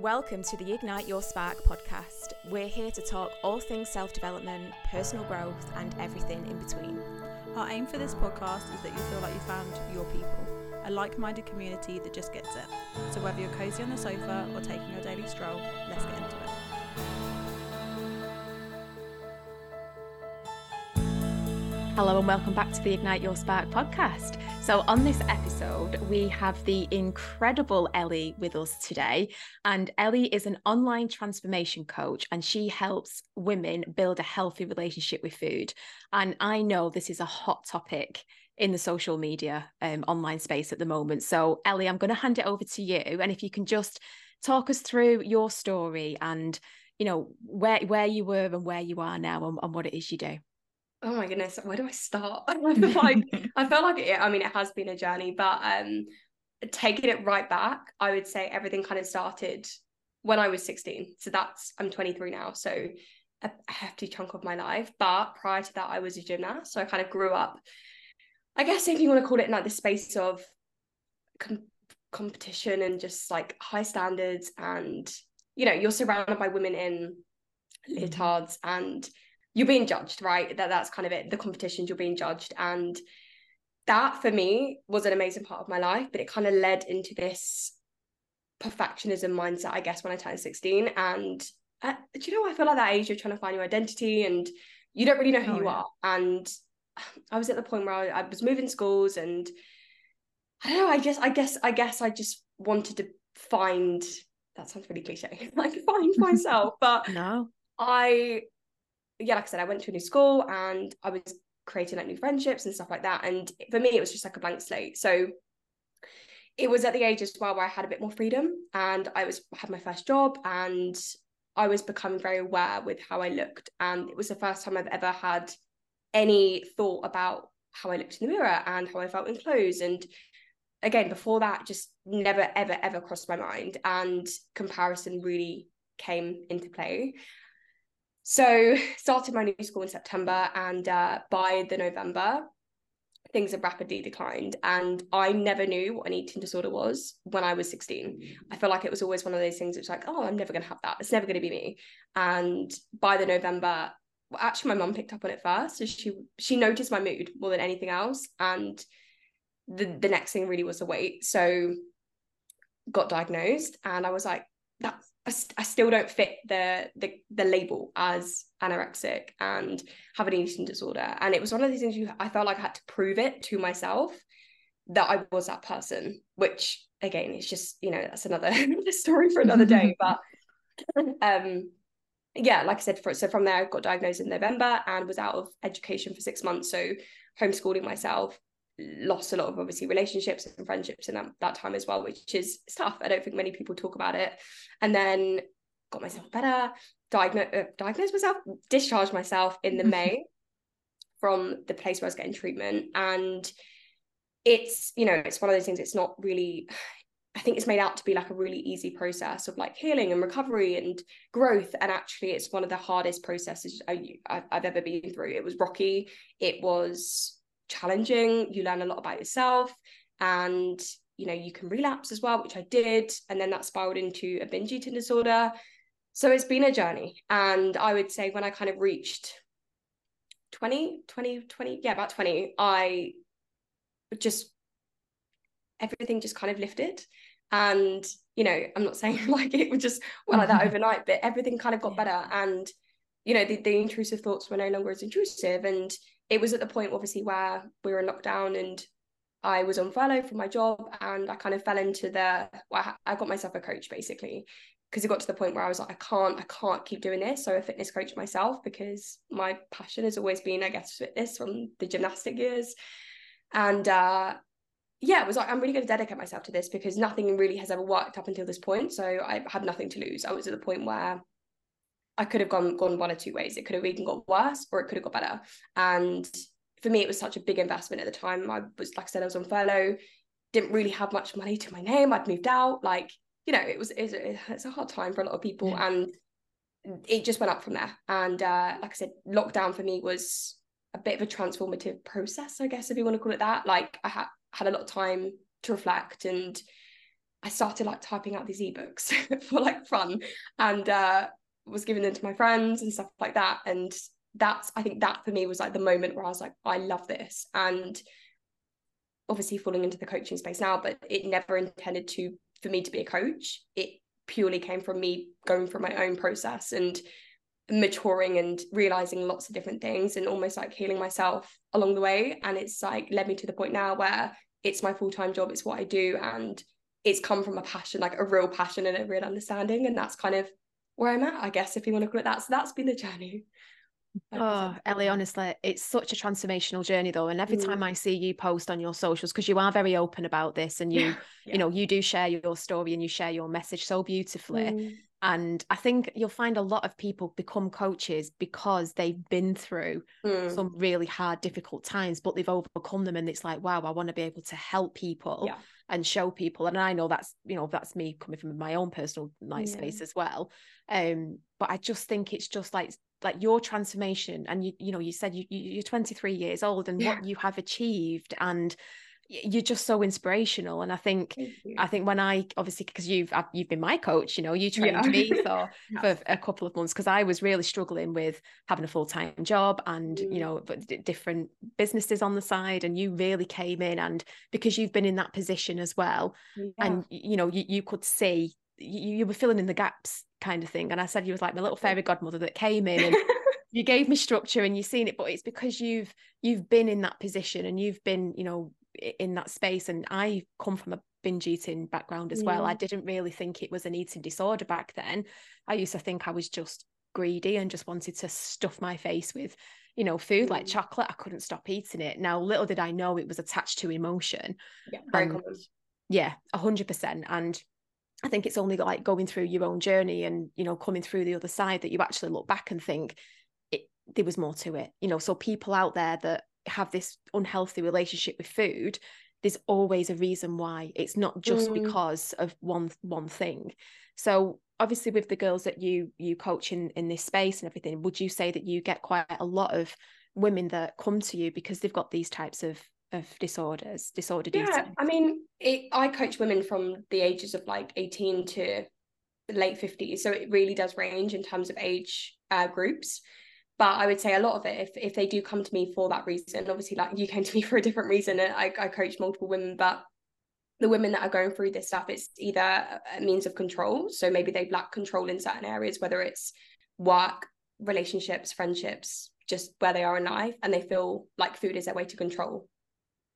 Welcome to the Ignite Your Spark podcast. We're here to talk all things self development, personal growth, and everything in between. Our aim for this podcast is that you feel like you found your people, a like minded community that just gets it. So, whether you're cozy on the sofa or taking your daily stroll, let's get into it. Hello, and welcome back to the Ignite Your Spark podcast. So, on this episode, we have the incredible Ellie with us today. And Ellie is an online transformation coach, and she helps women build a healthy relationship with food. And I know this is a hot topic in the social media um, online space at the moment. So, Ellie, I'm going to hand it over to you. And if you can just talk us through your story and you know where where you were and where you are now and, and what it is you do oh my goodness where do i start like i feel like it i mean it has been a journey but um taking it right back i would say everything kind of started when i was 16 so that's i'm 23 now so a hefty chunk of my life but prior to that i was a gymnast so i kind of grew up i guess if you want to call it in like the space of com- competition and just like high standards and you know you're surrounded by women in mm-hmm. leotards and you're being judged, right? That that's kind of it. The competitions you're being judged, and that for me was an amazing part of my life. But it kind of led into this perfectionism mindset, I guess, when I turned 16. And uh, do you know, I feel like that age you're trying to find your identity, and you don't really know who oh, you yeah. are. And I was at the point where I, I was moving schools, and I don't know. I guess, I guess, I guess, I just wanted to find. That sounds really cliche. like find myself, but no. I yeah, like I said, I went to a new school and I was creating like new friendships and stuff like that. And for me, it was just like a blank slate. So it was at the age as well where I had a bit more freedom and I was had my first job and I was becoming very aware with how I looked. And it was the first time I've ever had any thought about how I looked in the mirror and how I felt in clothes. And again, before that, just never, ever, ever crossed my mind. And comparison really came into play. So started my new school in September, and uh, by the November, things have rapidly declined. And I never knew what an eating disorder was when I was 16. I felt like it was always one of those things. It's like, oh, I'm never going to have that. It's never going to be me. And by the November, well, actually, my mum picked up on it first. So she she noticed my mood more than anything else. And the the next thing really was the weight. So got diagnosed, and I was like, that's I, I still don't fit the, the the label as anorexic and have an eating disorder. And it was one of these things you I felt like I had to prove it to myself that I was that person, which again it's just, you know, that's another story for another day. but um yeah, like I said, for, so from there I got diagnosed in November and was out of education for six months. So homeschooling myself, lost a lot of obviously relationships and friendships in that, that time as well, which is tough. I don't think many people talk about it. And then got myself better, diagnosed, uh, diagnosed myself, discharged myself in the May from the place where I was getting treatment. And it's, you know, it's one of those things, it's not really, I think it's made out to be like a really easy process of like healing and recovery and growth. And actually, it's one of the hardest processes I, I've ever been through. It was rocky. It was challenging. You learn a lot about yourself and you know you can relapse as well which i did and then that spiraled into a binge eating disorder. So it's been a journey. And i would say when i kind of reached 20 20 20 yeah about 20 i just everything just kind of lifted. And you know i'm not saying like it would just well like that mm-hmm. overnight but everything kind of got better. And you know the, the intrusive thoughts were no longer as intrusive. And it was at the point obviously where we were in lockdown and I was on furlough from my job and I kind of fell into the well, I got myself a coach basically because it got to the point where I was like I can't I can't keep doing this. So a fitness coach myself because my passion has always been I guess fitness from the gymnastic years. And uh yeah it was like I'm really going to dedicate myself to this because nothing really has ever worked up until this point. So I had nothing to lose. I was at the point where I could have gone gone one or two ways. It could have even got worse or it could have got better. And for me, it was such a big investment at the time. I was, like I said, I was on furlough, didn't really have much money to my name. I'd moved out. Like, you know, it was, it was it's a hard time for a lot of people. Yeah. And it just went up from there. And uh, like I said, lockdown for me was a bit of a transformative process, I guess, if you want to call it that. Like I had had a lot of time to reflect and I started like typing out these ebooks for like fun and uh was giving them to my friends and stuff like that. And that's I think that for me was like the moment where I was like, I love this. And obviously falling into the coaching space now, but it never intended to for me to be a coach. It purely came from me going through my own process and maturing and realizing lots of different things and almost like healing myself along the way. And it's like led me to the point now where it's my full-time job, it's what I do, and it's come from a passion, like a real passion and a real understanding. And that's kind of where I'm at, I guess, if you want to call it that. So that's been the journey. oh, Ellie, honestly, it's such a transformational journey though. And every mm. time I see you post on your socials, because you are very open about this and you, yeah. Yeah. you know, you do share your story and you share your message so beautifully. Mm. And I think you'll find a lot of people become coaches because they've been through mm. some really hard, difficult times, but they've overcome them. And it's like, wow, I want to be able to help people yeah. And show people. And I know that's, you know, that's me coming from my own personal night yeah. space as well. Um, but I just think it's just like like your transformation and you you know you said you, you are 23 years old and yeah. what you have achieved and you're just so inspirational and i think i think when i obviously because you've you've been my coach you know you trained yeah. me for yeah. for a couple of months because i was really struggling with having a full-time job and mm. you know but different businesses on the side and you really came in and because you've been in that position as well yeah. and you know you, you could see you, you were filling in the gaps kind of thing and i said you was like my little fairy godmother that came in and you gave me structure and you've seen it but it's because you've you've been in that position and you've been you know in that space and i come from a binge eating background as well. I didn't really think it was an eating disorder back then. I used to think i was just greedy and just wanted to stuff my face with you know food mm. like chocolate. I couldn't stop eating it. Now little did i know it was attached to emotion. Yeah very common. yeah 100% and I think it's only like going through your own journey and you know coming through the other side that you actually look back and think it there was more to it you know. So people out there that have this unhealthy relationship with food there's always a reason why it's not just mm. because of one one thing so obviously with the girls that you you coach in in this space and everything would you say that you get quite a lot of women that come to you because they've got these types of of disorders disordered yeah eating? i mean it, i coach women from the ages of like 18 to late 50s so it really does range in terms of age uh, groups but I would say a lot of it, if if they do come to me for that reason, obviously like you came to me for a different reason, and I, I coach multiple women, but the women that are going through this stuff, it's either a means of control. So maybe they lack control in certain areas, whether it's work, relationships, friendships, just where they are in life, and they feel like food is their way to control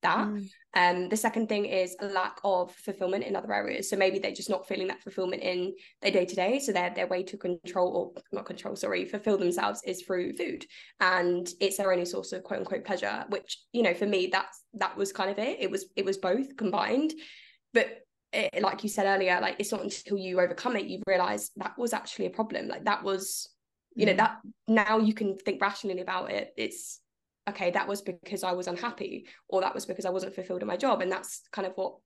that. Mm. Um, the second thing is a lack of fulfillment in other areas. So maybe they're just not feeling that fulfillment in their day to day. So their their way to control or not control, sorry, fulfill themselves is through food, and it's their only source of quote unquote pleasure. Which you know, for me, that's that was kind of it. It was it was both combined, but it, like you said earlier, like it's not until you overcome it you realize that was actually a problem. Like that was, you know, that now you can think rationally about it. It's okay, that was because I was unhappy, or that was because I wasn't fulfilled in my job. And that's kind of what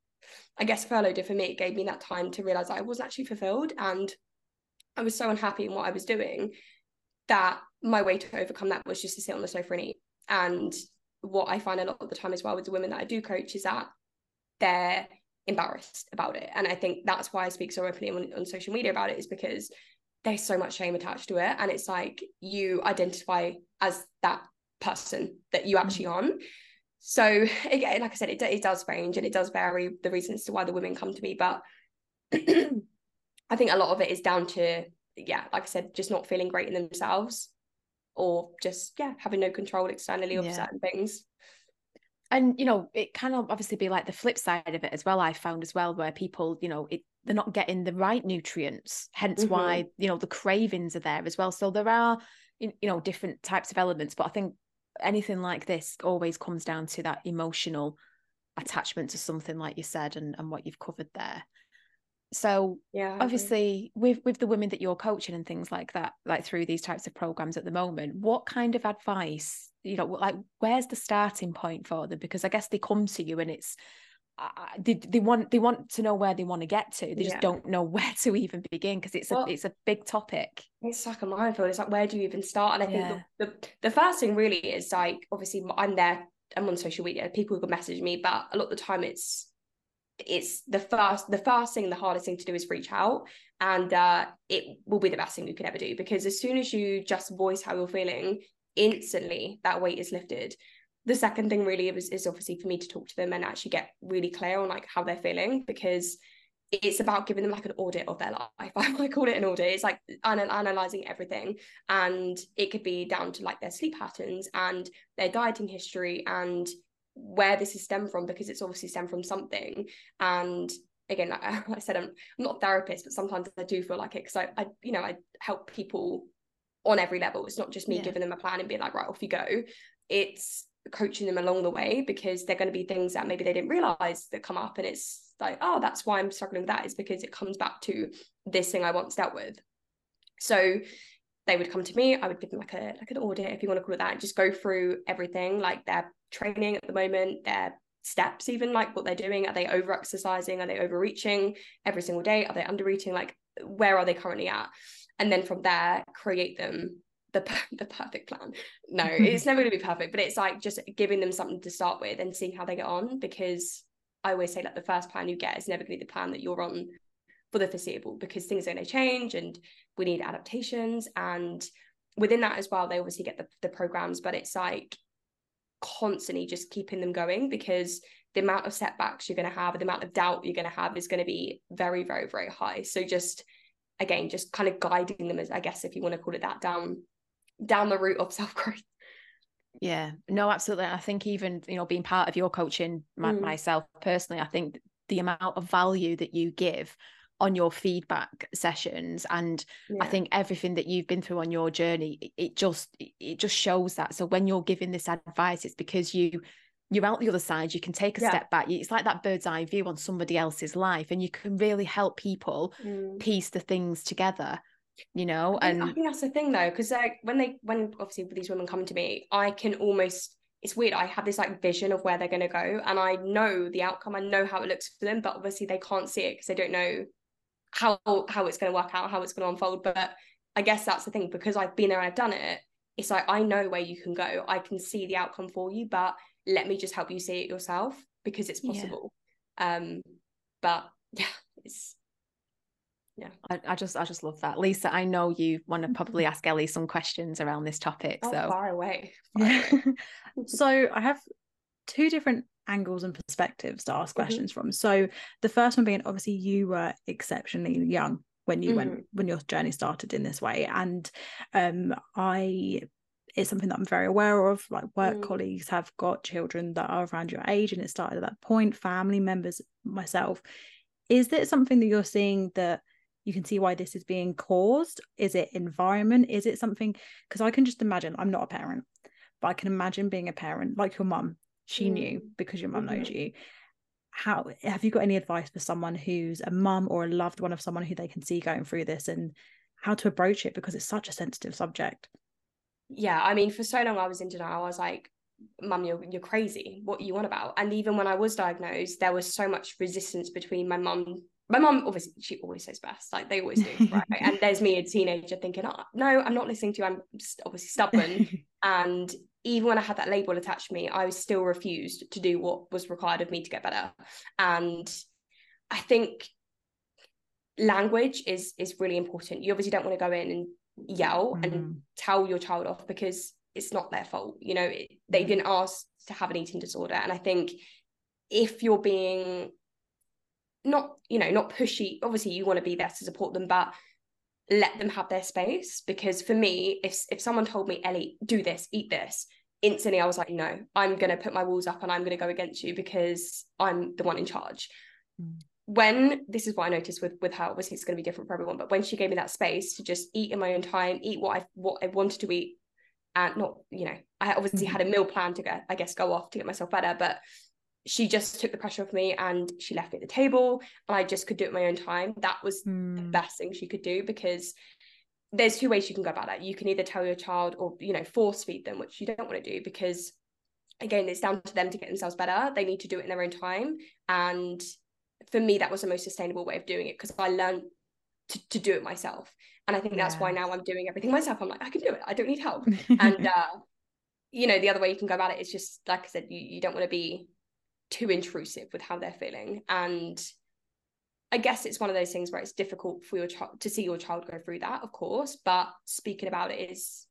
I guess furlough did for me. It gave me that time to realize I wasn't actually fulfilled. And I was so unhappy in what I was doing that my way to overcome that was just to sit on the sofa and eat. And what I find a lot of the time as well with the women that I do coach is that they're embarrassed about it. And I think that's why I speak so openly on, on social media about it, is because there's so much shame attached to it. And it's like you identify as that person that you actually mm. on so again like i said it, it does range and it does vary the reasons to why the women come to me but i think a lot of it is down to yeah like i said just not feeling great in themselves or just yeah having no control externally of yeah. certain things and you know it can obviously be like the flip side of it as well i found as well where people you know it they're not getting the right nutrients hence mm-hmm. why you know the cravings are there as well so there are you know different types of elements but i think anything like this always comes down to that emotional attachment to something like you said and, and what you've covered there. So yeah. obviously with with the women that you're coaching and things like that like through these types of programs at the moment what kind of advice you know like where's the starting point for them? Because i guess they come to you and it's they, they want they want to know where they want to get to. They just don't know where to even begin because it's well, a it's a big topic. It's like a minefield. It's like where do you even start? And i yeah. think the, the, the first thing really is like obviously i'm there i'm on social media people will message me but a lot of the time it's it's the first the first thing the hardest thing to do is reach out and uh it will be the best thing you can ever do because as soon as you just voice how you're feeling instantly that weight is lifted the second thing really is, is obviously for me to talk to them and actually get really clear on like how they're feeling because it's about giving them like an audit of their life. I call it an audit. It's like anal- analyzing everything, and it could be down to like their sleep patterns and their dieting history and where this is stemmed from because it's obviously stemmed from something. And again, like I said, I'm, I'm not a therapist, but sometimes I do feel like it because I, I, you know, I help people on every level. It's not just me yeah. giving them a plan and being like, right, off you go. It's coaching them along the way because they're going to be things that maybe they didn't realize that come up and it's like oh that's why i'm struggling with that is because it comes back to this thing i once dealt with. So they would come to me i would give them like a like an audit if you want to call it that and just go through everything like their training at the moment their steps even like what they're doing are they over exercising are they overreaching every single day are they under eating like where are they currently at? And then from there create them the the perfect plan. No, it's never going to be perfect, but it's like just giving them something to start with and seeing how they get on. Because I always say like the first plan you get is never going to be the plan that you're on for the foreseeable because things are going to change and we need adaptations. And within that as well, they obviously get the the programs, but it's like constantly just keeping them going because the amount of setbacks you're going to have, the amount of doubt you're going to have is going to be very, very, very high. So just again, just kind of guiding them as I guess if you want to call it that down down the route of self growth. Yeah, no, absolutely. I think even you know being part of your coaching my, mm. myself personally, I think the amount of value that you give on your feedback sessions and yeah. i think everything that you've been through on your journey it just it just shows that so when you're giving this advice it's because you you're out the other side you can take a yeah. step back it's like that bird's eye view on somebody else's life and you can really help people mm. piece the things together you know and I think that's the thing though because like when they when obviously these women come to me I can almost it's weird I have this like vision of where they're going to go and I know the outcome I know how it looks for them but obviously they can't see it because they don't know how how it's going to work out how it's going to unfold but I guess that's the thing because I've been there and I've done it it's like I know where you can go I can see the outcome for you but let me just help you see it yourself because it's possible yeah. um but yeah it's yeah I, I, just i just love that lisa i know you want to probably ask ellie some questions around this topic oh, so far away, far away. so i have two different angles and perspectives to ask mm-hmm. questions mm-hmm. from so the first one being obviously you were exceptionally young when you mm-hmm. went when your journey started in this way and um i it's something that I'm very aware of. Like work mm. colleagues have got children that are around your age, and it started at that point. Family members, myself, is there something that you're seeing that you can see why this is being caused. Is it environment? Is it something? Because i can just imagine i'm not a parent but i can imagine being a parent like your mum she mm. knew because your mum mm-hmm. knows you. How have you got any advice for someone who's a mum or a loved one of someone who they can see going through this and how to approach it? Because it's such a sensitive subject. Yeah i mean for so long i was in denial. I was like mum you're, you're crazy. What you want about? And even when i was diagnosed there was so much resistance between my mum my mom obviously she always says best like they always do right? And there's me a teenager thinking oh, no i'm not listening to you i'm obviously stubborn. And even when i had that label attached to me i was still refused to do what was required of me to get better. And i think language is is really important. You obviously don't want to go in and yell mm. and tell your child off because it's not their fault you know? It, they didn't ask to have an eating disorder. And i think if you're being not you know not pushy obviously you want to be there to support them but let them have their space because for me if if someone told me ellie do this eat this instantly i was like no i'm going to put my walls up and i'm going to go against you because i'm the one in charge mm. when this is what i noticed with with her obviously it's going to be different for everyone but when she gave me that space to just eat in my own time eat what i what i wanted to eat and not you know i obviously mm. had a meal plan to go i guess go off to get myself better but she just took the pressure off me and she left me at the table and I just could do it my own time. That was mm. the hmm. best thing she could do because there's two ways you can go about that. You can either tell your child or, you know, force feed them, which you don't want to do because again, it's down to them to get themselves better. They need to do it in their own time. And for me, that was the most sustainable way of doing it because I learned to, to do it myself. And I think yeah. that's why now I'm doing everything myself. I'm like, I can do it. I don't need help. and uh, you know, the other way you can go about it is just like I said, you, you don't want to be too intrusive with how they're feeling and I guess it's one of those things where it's difficult for your child to see your child go through that, of course, but speaking about it is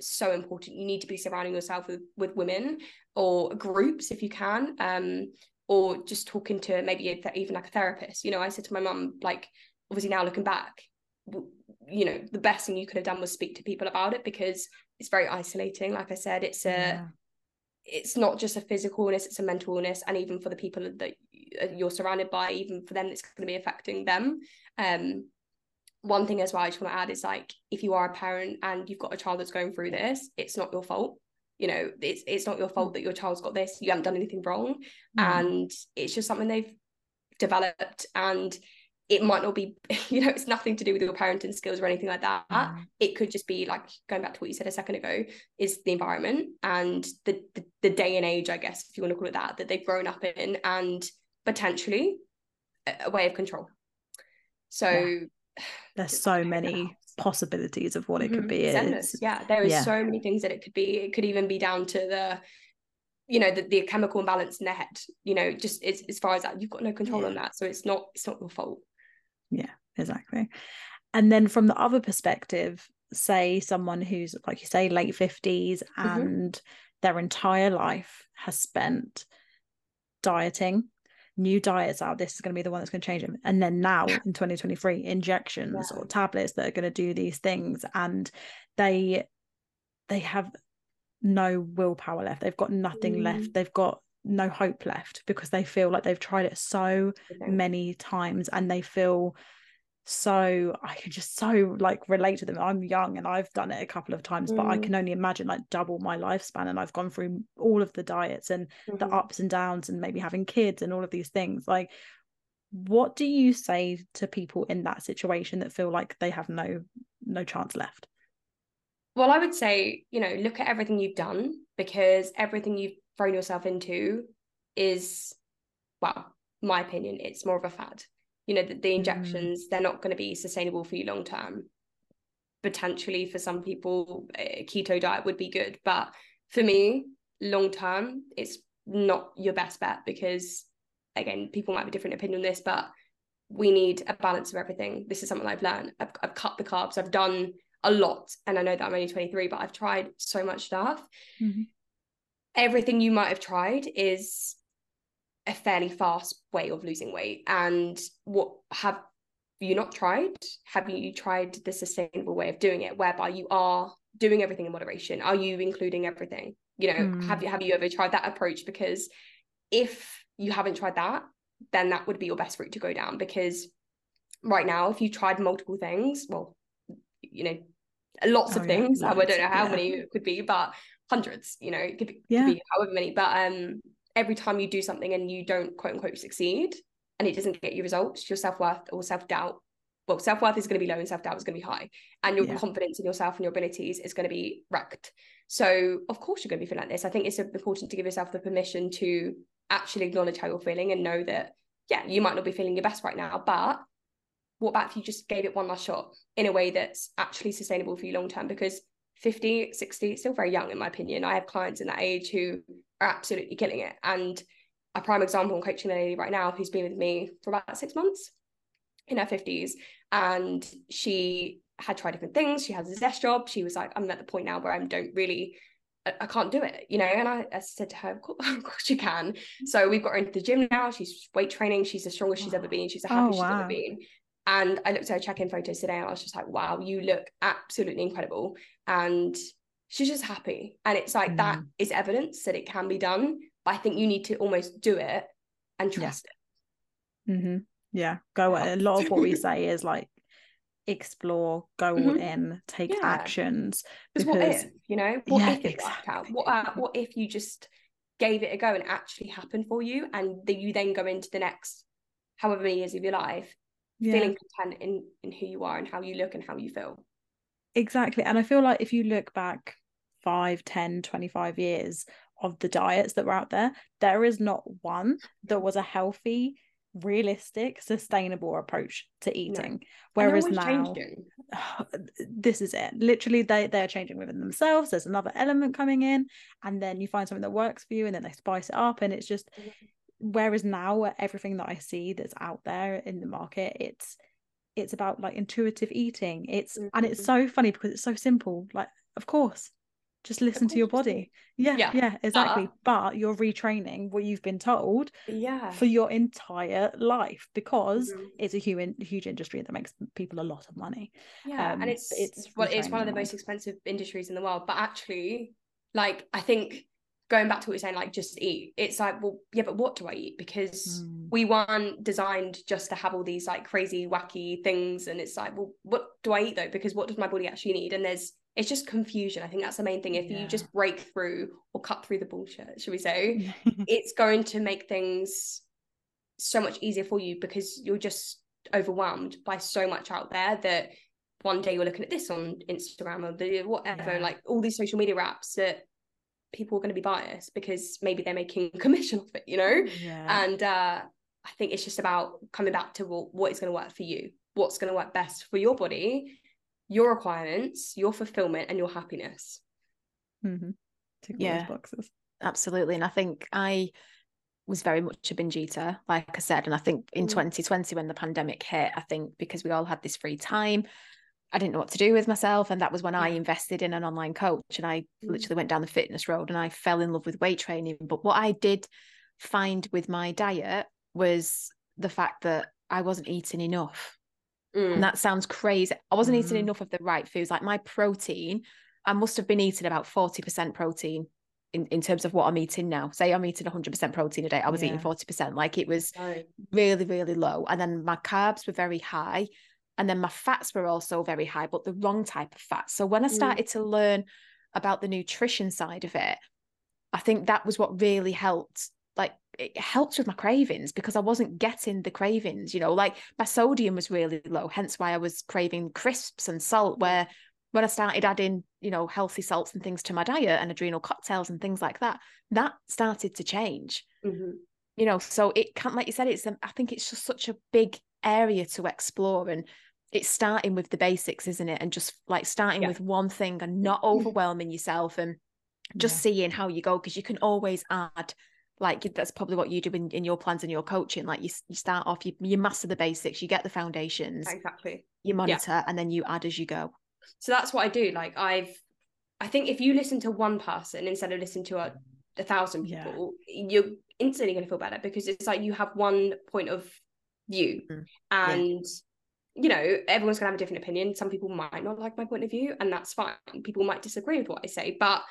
so important. You need to be surrounding yourself with with women or groups if you can, um, or just talking to maybe even like a therapist. You know, I said to my mum, like, obviously now looking back, you know, the best thing you could have done was speak to people about it because it's very isolating. Like I said, it's a yeah it's not just a physical illness it's a mental illness and even for the people that you're surrounded by even for them it's going to be affecting them um one thing as well i just want to add is like if you are a parent and you've got a child that's going through this it's not your fault you know it's it's not your fault mm. that your child's got this you haven't done anything wrong mm. and it's just something they've developed and it might not be you know it's nothing to do with your parenting skills or anything like that mm. it could just be like going back to what you said a second ago is the environment and the, the, the day and age i guess if you want to call it that that they've grown up in and potentially a, a way of control so yeah. there's so many possibilities of what it could mm-hmm. be yeah there is yeah. so many things that it could be it could even be down to the you know the, the chemical imbalance in their head you know just as, as far as that you've got no control yeah. on that so it's not it's not your fault yeah exactly and then from the other perspective say someone who's like you say late 50s mm-hmm. and mm-hmm. their entire life has spent dieting new diets out this is going to be the one that's going to change them and then now in 2023 injections yeah. or tablets that are going to do these things and they they have no willpower left they've got nothing mm. left they've got no hope left because they feel like they've tried it so okay. many times and they feel so I can just so like relate to them. I'm young and I've done it a couple of times, mm. but I mm. can only imagine like double my lifespan. And I've gone through all of the diets and mm-hmm. the ups and downs and maybe having kids and all of these things. Like, what do you say to people in that situation that feel like they have no no chance left? Well, I would say, you know, look at everything you've done because everything you've thrown yourself into is, well, my opinion, it's more of a fad. You know, the, the mm. injections, mm. they're not going to be sustainable for you long term. Potentially for some people, a keto diet would be good. But for me, long term, it's not your best bet because, again, people might have a different opinion on this, but we need a balance of everything. This is something I've learned. I've, I've cut the carbs. I've done a lot. And I know that I'm only 23, but I've tried so much stuff. Mm-hmm everything you might have tried is a fairly fast way of losing weight. And what have you not tried? Have you tried the sustainable way of doing it, whereby you are doing everything in moderation? Are you including everything? You know, mm. have you have you ever tried that approach? Because if you haven't tried that, then that would be your best route to go down. Because right now, if you tried multiple things, well, you know, lots oh, of things. Yeah, I don't know how yeah. many it could be, but hundreds, you know, it could be, yeah. could be however many. But um, every time you do something and you don't quote unquote succeed and it doesn't get you results, your self worth or self doubt, well, self worth is going to be low and self doubt is going to be high, and your yeah. confidence in yourself and your abilities is going to be wrecked. So, of course, you're going to be feeling like this. I think it's important to give yourself the permission to actually acknowledge how you're feeling and know that, yeah, you might not be feeling your best right now, but what about if you just gave it one last shot in a way that's actually sustainable for you long term? Because 50, 60, still very young in my opinion. I have clients in that age who are absolutely killing it. And a prime example, I'm coaching a lady right now who's been with me for about six months in her 50s. And she had tried different things. She has a desk job. She was like, I'm at the point now where I don't really I, I can't do it, you know. And I, I said to her, of course, of course, you can. So we've got her into the gym now. She's weight training. She's the strongest she's ever been. She's the oh, happiest oh, wow. she's ever been. And I looked at her check-in photos today and I was just like, wow, you look absolutely incredible. And she's just happy. And it's like mm. that is evidence that it can be done. But I think you need to almost do it and trust yeah. it. Mm-hmm. Yeah. Go yeah. a lot of what we say is like explore, go mm-hmm. all in, take yeah. actions. Because what if, you know, what if it exactly. out? What uh, what if you just gave it a go and actually happened for you and that you then go into the next however many years of your life yeah. feeling content in in who you are and how you look and how you feel exactly and i feel like if you look back 5 10 25 years of the diets that were out there there is not one that was a healthy realistic sustainable approach to eating no. whereas now this is it literally they they're changing within themselves there's another element coming in and then you find something that works for you and then they spice it up and it's just mm-hmm whereas now everything that I see that's out there in the market, it's it's about like intuitive eating. It's mm-hmm. and it's mm-hmm. so funny because it's so simple. Like, of course, just listen to your body. Yeah, yeah, yeah exactly. Uh, but you're retraining what you've been told yeah. for your entire life because mm-hmm. it's a human huge industry that makes people a lot of money. Yeah, um, and it's it's well, it's one of the most expensive industries in the world. But actually, like I think going back to what you're saying, like just eat. It's like, well, yeah, but what do I eat? Because mm. we weren't designed just to have all these like crazy, wacky things. And it's like, well, what do I eat though? Because what does my body actually need? And there's it's just confusion. I think that's the main thing. If yeah. you just break through or cut through the bullshit, should we say, it's going to make things so much easier for you because you're just overwhelmed by so much out there that one day you're looking at this on Instagram or the whatever, yeah. like all these social media apps that people are going to be biased because maybe they're making commission off it, you know? Yeah. And uh, I think it's just about coming back to well, what is going to work for you, what's going to work best for your body, your requirements, your fulfillment, and your happiness. Mm-hmm. yeah, boxes. Absolutely. And I think I was very much a binge eater, like I said. And I think in mm. 2020, when the pandemic hit, I think because we all had this free time, I didn't know what to do with myself. And that was when I invested in an online coach and I mm. literally went down the fitness road and I fell in love with weight training. But what I did find with my diet was the fact that I wasn't eating enough. Mm. And that sounds crazy. I wasn't mm. eating enough of the right foods. Like my protein, I must have been eating about 40% protein in, in terms of what I'm eating now. Say I'm eating 100% protein a day. I was yeah. eating 40%. Like it was really, really low. And then my carbs were very high. And then my fats were also very high, but the wrong type of fat. So when I mm. started mm. to learn about the nutrition side of it, I think that was what really helped. Like it helped with my cravings because I wasn't getting the cravings, you know, like my sodium was really low, hence why I was craving crisps and salt. Mm. Where when I started adding, you know, healthy salts and things to my diet and adrenal cocktails and things like that, that started to change. Mm-hmm. You know, so it can't, like you said, it's, I think it's just such a big area to explore and it's starting with the basics isn't it and just like starting yeah. with one thing and mm-hmm. not overwhelming yourself and just yeah. seeing how you go because you can always add like that's probably what you do in, in your plans and your coaching like you, you start off you, you master the basics you get the foundations exactly you monitor yeah. and then you add as you go so that's what i do like i've i think if you listen to one person instead of listening to a, a thousand people you're instantly going to feel better because it's like you have one point of view. Mm. and you know everyone's going to have a different opinion. Some people might not like my point of view and that's fine. People might disagree with what i say but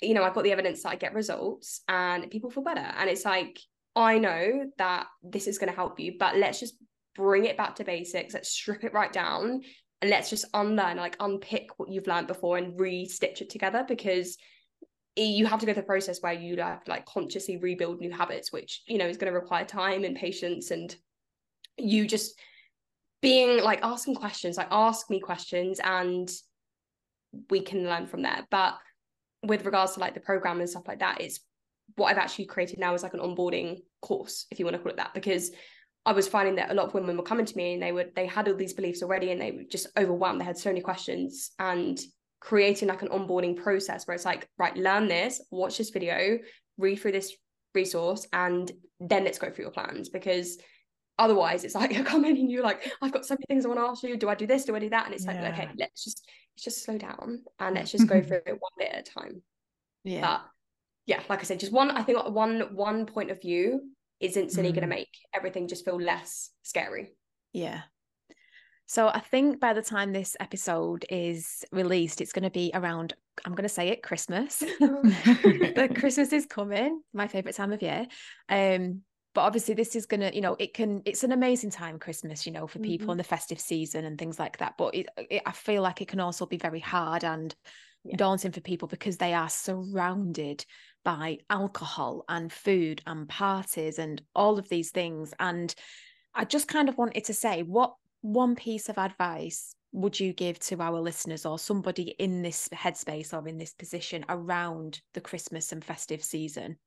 you know i've got the evidence that i get results and people feel better. And it's like i know that this is going to help you but let's just bring it back to basics. Let's strip it right down and let's just unlearn like unpick what you've learned before and re-stitch it together because you have to go through the process where you have to like consciously rebuild new habits which you know is going to require time and patience and you just being like asking questions like ask me questions and we can learn from there. But with regards to like the program and stuff like that it's what I've actually created now is like an onboarding course if you want to call it that because I was finding that a lot of women were coming to me and they would they had all these beliefs already and they were just overwhelmed. They had so many questions and creating like an onboarding process where it's like right learn this watch this video read through this resource and then let's go through your plans. Because otherwise it's like come in and you're like I've got so many things I want to ask you. Do I do this? Do I do that? And it's yeah. like okay let's just let's just slow down and let's just go through it one bit at a time. Yeah. But yeah like I said just one I think one one point of view is instantly mm. going to make everything just feel less scary. Yeah so I think by the time this episode is released, it's going to be around, I'm going to say it, Christmas. the Christmas is coming, my favorite time of year. Um, but obviously this is gonna you know it can it's an amazing time christmas you know for people mm-hmm. in the festive season and things like that but it, it, i feel like it can also be very hard and yeah. daunting for people because they are surrounded by alcohol and food and parties and all of these things and i just kind of wanted to say what one piece of advice would you give to our listeners or somebody in this headspace or in this position around the Christmas and festive season?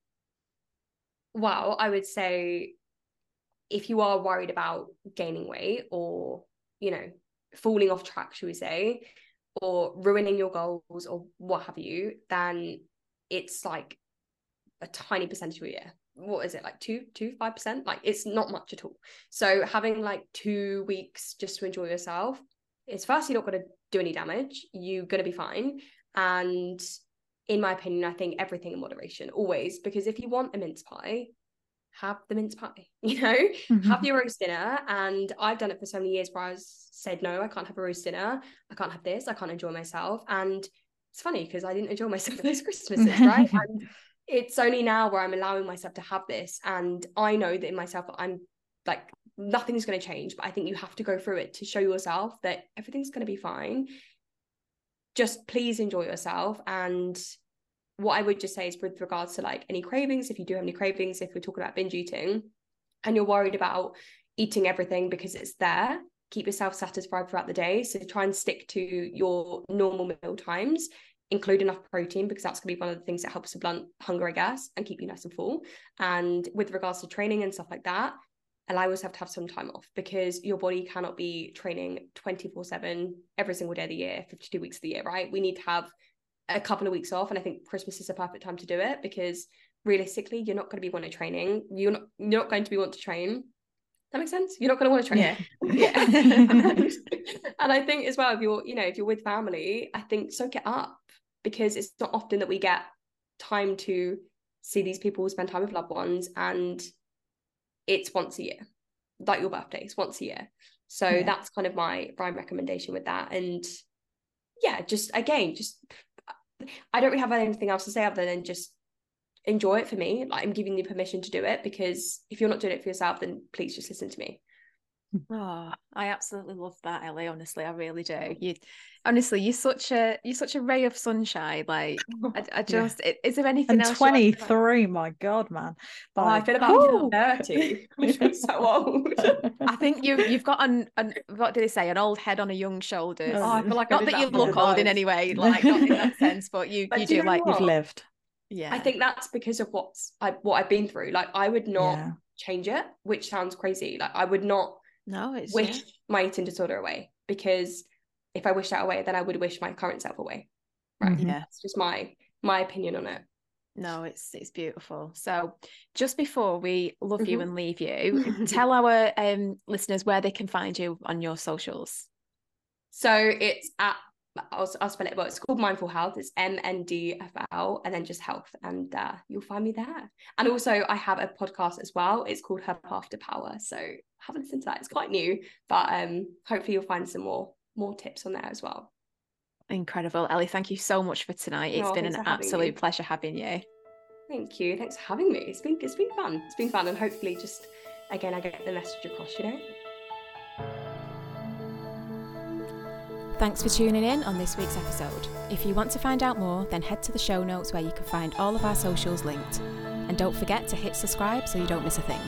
Well, I would say if you are worried about gaining weight or, you know, falling off track, should we say, or ruining your goals or what have you, then it's like a tiny percentage of your year. what is it like two two five percent? Like it's not much at all. So having like two weeks just to enjoy yourself is first you're not going to do any damage. You're going to be fine. And in my opinion i think everything in moderation always. Because if you want a mince pie have the mince pie you know? Mm-hmm. have your roast dinner. And i've done it for so many years where i said no i can't have a roast dinner. I can't have this. I can't enjoy myself. And it's funny because i didn't enjoy myself those christmases right? And it's only now where I'm allowing myself to have this. And I know that in myself, I'm like, nothing's going to change. But I think you have to go through it to show yourself that everything's going to be fine. Just please enjoy yourself. And what I would just say is with regards to like any cravings, if you do have any cravings, if we're talking about binge eating and you're worried about eating everything because it's there, keep yourself satisfied throughout the day. So try and stick to your normal meal times include enough protein because that's going to be one of the things that helps to blunt hunger, I guess, and keep you nice and full. And with regards to training and stuff like that, allow yourself to have some time off because your body cannot be training 24 7 every single day of the year, 52 weeks of the year, right? We need to have a couple of weeks off. And I think Christmas is a perfect time to do it because realistically, you're not going to be wanting training. You're not, you're not going to be want to train that makes sense. You're not going to want to train. Yeah. yeah. and, and I think as well, if you're, you know, if you're with family, I think soak it up because it's not often that we get time to see these people spend time with loved ones and it's once a year like your birthday it's once a year. So yeah. that's kind of my prime recommendation with that. And yeah just again just i don't really have anything else to say other than just enjoy it for me. Like i'm giving you permission to do it because if you're not doing it for yourself then please just listen to me Oh, I absolutely love that, Ellie. Honestly, I really do. You, honestly, you're such a you're such a ray of sunshine. Like, I, I just yeah. is there anything and else? Twenty three, my God, man. Like, oh, I feel about thirty, which is so old. I think you you've got an, an what do they say? An old head on a young shoulder. Oh, I feel like not that, that you look old in any way, like not in that sense, but you but you do like you've lived. Yeah, I think that's because of what's I what I've been through. Like, I would not yeah. change it, which sounds crazy. Like, I would not no, it's wish yeah. my eating disorder away because if I wish that away, then I would wish my current self away. Right. Mm-hmm. Yeah. It's just my my opinion on it. No, it's it's beautiful. So just before we love mm-hmm. you and leave you, tell our um listeners where they can find you on your socials. So it's at I'll, I'll spell it. Well it's called mindful health. It's m-n-d-f-l and then just health and uh, you'll find me there. And also i have a podcast as well. It's called her path to power. So have a listen to that. It's quite new but um hopefully you'll find some more more tips on there as well. Incredible. Ellie thank you so much for tonight. It's oh, been an absolute pleasure having you. Thank you. Thanks for having me. It's been it's been fun. It's been fun and hopefully just again i get the message across you know Thanks for tuning in on this week's episode. If you want to find out more, then head to the show notes where you can find all of our socials linked. And don't forget to hit subscribe so you don't miss a thing.